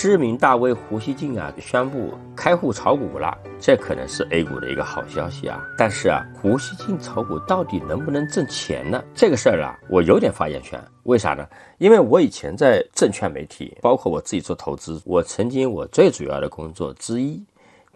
知名大 V 胡锡进啊宣布开户炒股了，这可能是 A 股的一个好消息啊。但是啊，胡锡进炒股到底能不能挣钱呢？这个事儿啊，我有点发言权。为啥呢？因为我以前在证券媒体，包括我自己做投资，我曾经我最主要的工作之一，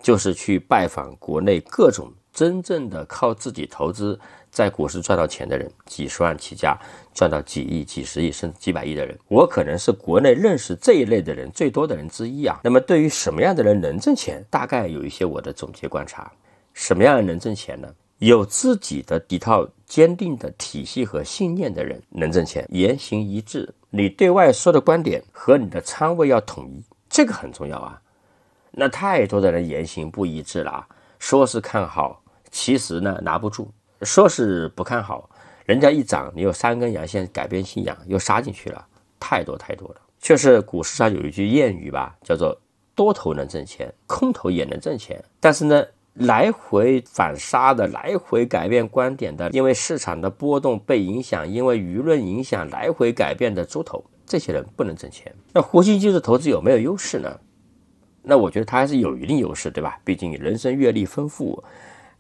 就是去拜访国内各种真正的靠自己投资。在股市赚到钱的人，几十万起家，赚到几亿、几十亿甚至几百亿的人，我可能是国内认识这一类的人最多的人之一啊。那么，对于什么样的人能挣钱，大概有一些我的总结观察。什么样的人能挣钱呢？有自己的一套坚定的体系和信念的人能挣钱，言行一致，你对外说的观点和你的仓位要统一，这个很重要啊。那太多的人言行不一致了，说是看好，其实呢拿不住。说是不看好，人家一涨，你有三根阳线改变信仰，又杀进去了，太多太多了。确实，股市上有一句谚语吧，叫做多头能挣钱，空头也能挣钱。但是呢，来回反杀的，来回改变观点的，因为市场的波动被影响，因为舆论影响来回改变的猪头，这些人不能挣钱。那活新技术投资有没有优势呢？那我觉得他还是有一定优势，对吧？毕竟人生阅历丰富。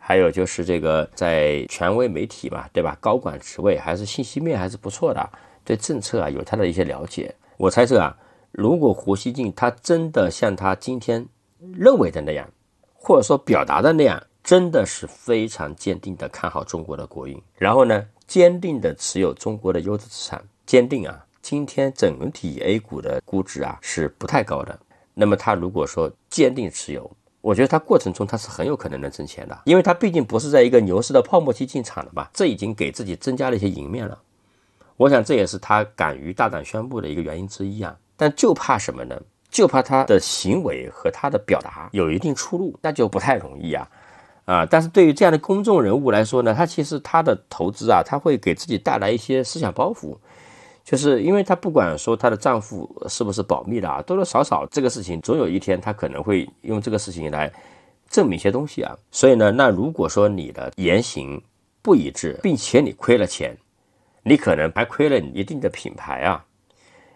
还有就是这个在权威媒体嘛，对吧？高管职位还是信息面还是不错的，对政策啊有他的一些了解。我猜测啊，如果胡锡进他真的像他今天认为的那样，或者说表达的那样，真的是非常坚定的看好中国的国运，然后呢，坚定的持有中国的优质资产，坚定啊，今天整体 A 股的估值啊是不太高的。那么他如果说坚定持有，我觉得它过程中它是很有可能能挣钱的，因为它毕竟不是在一个牛市的泡沫期进场的嘛，这已经给自己增加了一些赢面了。我想这也是他敢于大胆宣布的一个原因之一啊。但就怕什么呢？就怕他的行为和他的表达有一定出入，那就不太容易啊啊！但是对于这样的公众人物来说呢，他其实他的投资啊，他会给自己带来一些思想包袱。就是因为她不管说她的丈夫是不是保密的啊，多多少少这个事情总有一天她可能会用这个事情来证明一些东西啊。所以呢，那如果说你的言行不一致，并且你亏了钱，你可能还亏了一定的品牌啊。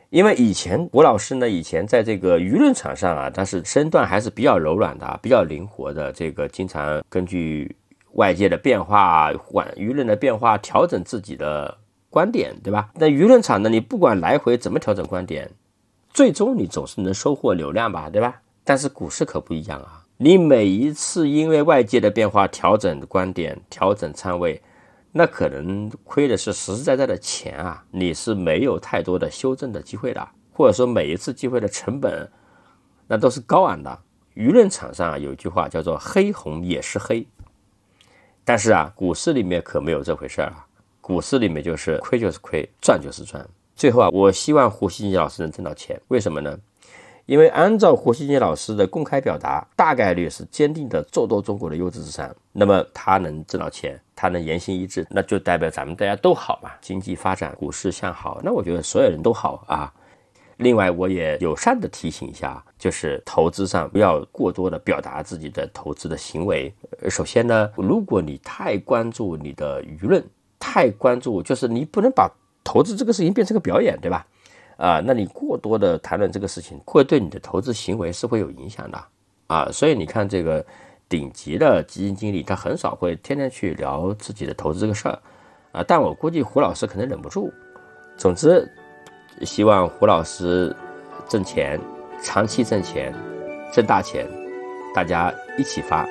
因为以前吴老师呢，以前在这个舆论场上啊，他是身段还是比较柔软的，比较灵活的，这个经常根据外界的变化、管舆论的变化调整自己的。观点对吧？那舆论场呢？你不管来回怎么调整观点，最终你总是能收获流量吧，对吧？但是股市可不一样啊！你每一次因为外界的变化调整观点、调整仓位，那可能亏的是实实在在的钱啊！你是没有太多的修正的机会的，或者说每一次机会的成本，那都是高昂的。舆论场上，有一句话叫做“黑红也是黑”，但是啊，股市里面可没有这回事儿啊！股市里面就是亏就是亏，赚就是赚。最后啊，我希望胡锡进老师能挣到钱。为什么呢？因为按照胡锡进老师的公开表达，大概率是坚定的做多中国的优质资产。那么他能挣到钱，他能言行一致，那就代表咱们大家都好嘛，经济发展，股市向好。那我觉得所有人都好啊。另外，我也友善的提醒一下，就是投资上不要过多的表达自己的投资的行为。首先呢，如果你太关注你的舆论，太关注，就是你不能把投资这个事情变成个表演，对吧？啊，那你过多的谈论这个事情，会对你的投资行为是会有影响的啊。所以你看，这个顶级的基金经理，他很少会天天去聊自己的投资这个事儿啊。但我估计胡老师可能忍不住。总之，希望胡老师挣钱，长期挣钱，挣大钱，大家一起发。